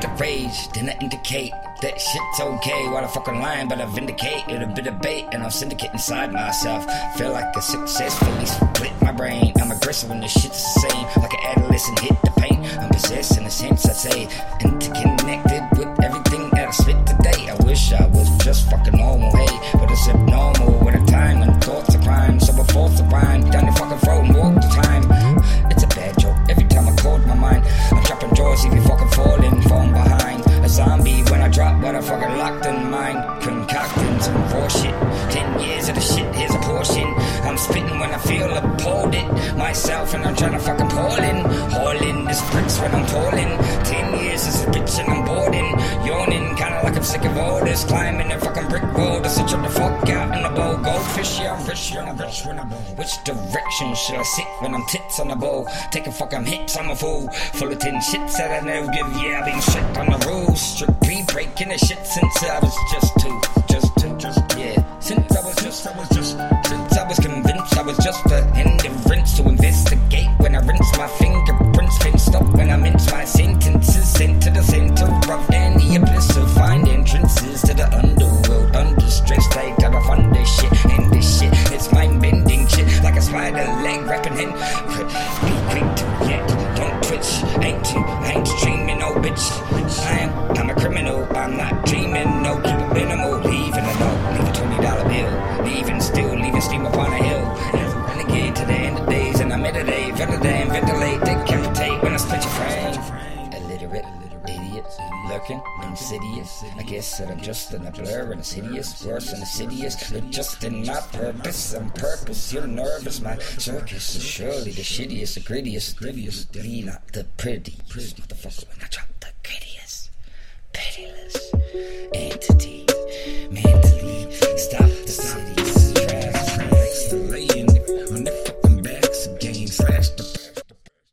change, then I indicate that shit's okay. While I fucking lying, but I vindicate it a bit of bait, and I'm syndicate inside myself. Feel like a successfully split my brain. I'm aggressive and the shit's the same. Like an adolescent hit the paint. I'm possessed in a sense, I'd say. Interconnected drop what I fucking locked in mind. Concocting some raw shit. Ten years of the shit, here's a portion. I'm spitting when I feel appalled it myself, and I'm trying to fucking pull in. Hauling this bricks when I'm falling. Kinda like I'm sick of all this. Climbing the fucking brick wall to sit up the fuck out in the bowl. Goldfish, yeah, I'm rich, yeah, I'm rich when I bowl. Which direction should I sit when I'm tits on the bowl? Taking fucking hits, I'm a fool. Full of tin shits that I never give, yeah, I've been shit on the rules. Strictly breaking the shit since I was just two. Just two, just, yeah. Since I was just, I was just, since I was convinced I was just a hindrance to leg working, insidious. I guess that I'm uh, just in a blur and insidious, worse than insidious. You're just in my purpose, on purpose. You're nervous, my circus is surely the shittiest, the grittiest, grittiest. Me not the prettiest. Motherfucker, when I drop the grittiest, pitiless.